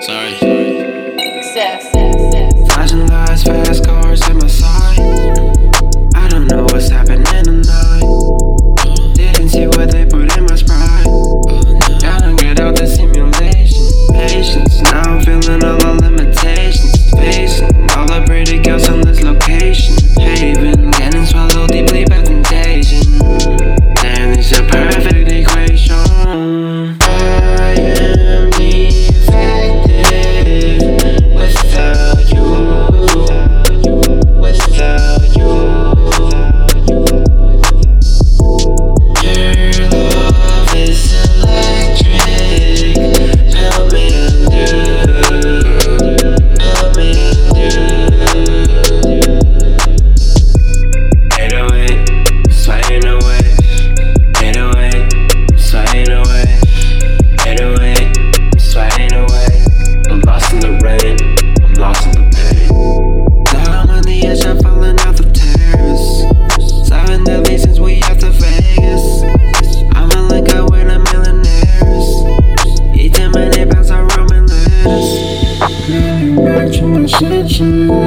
Sorry. Excess. Thank you.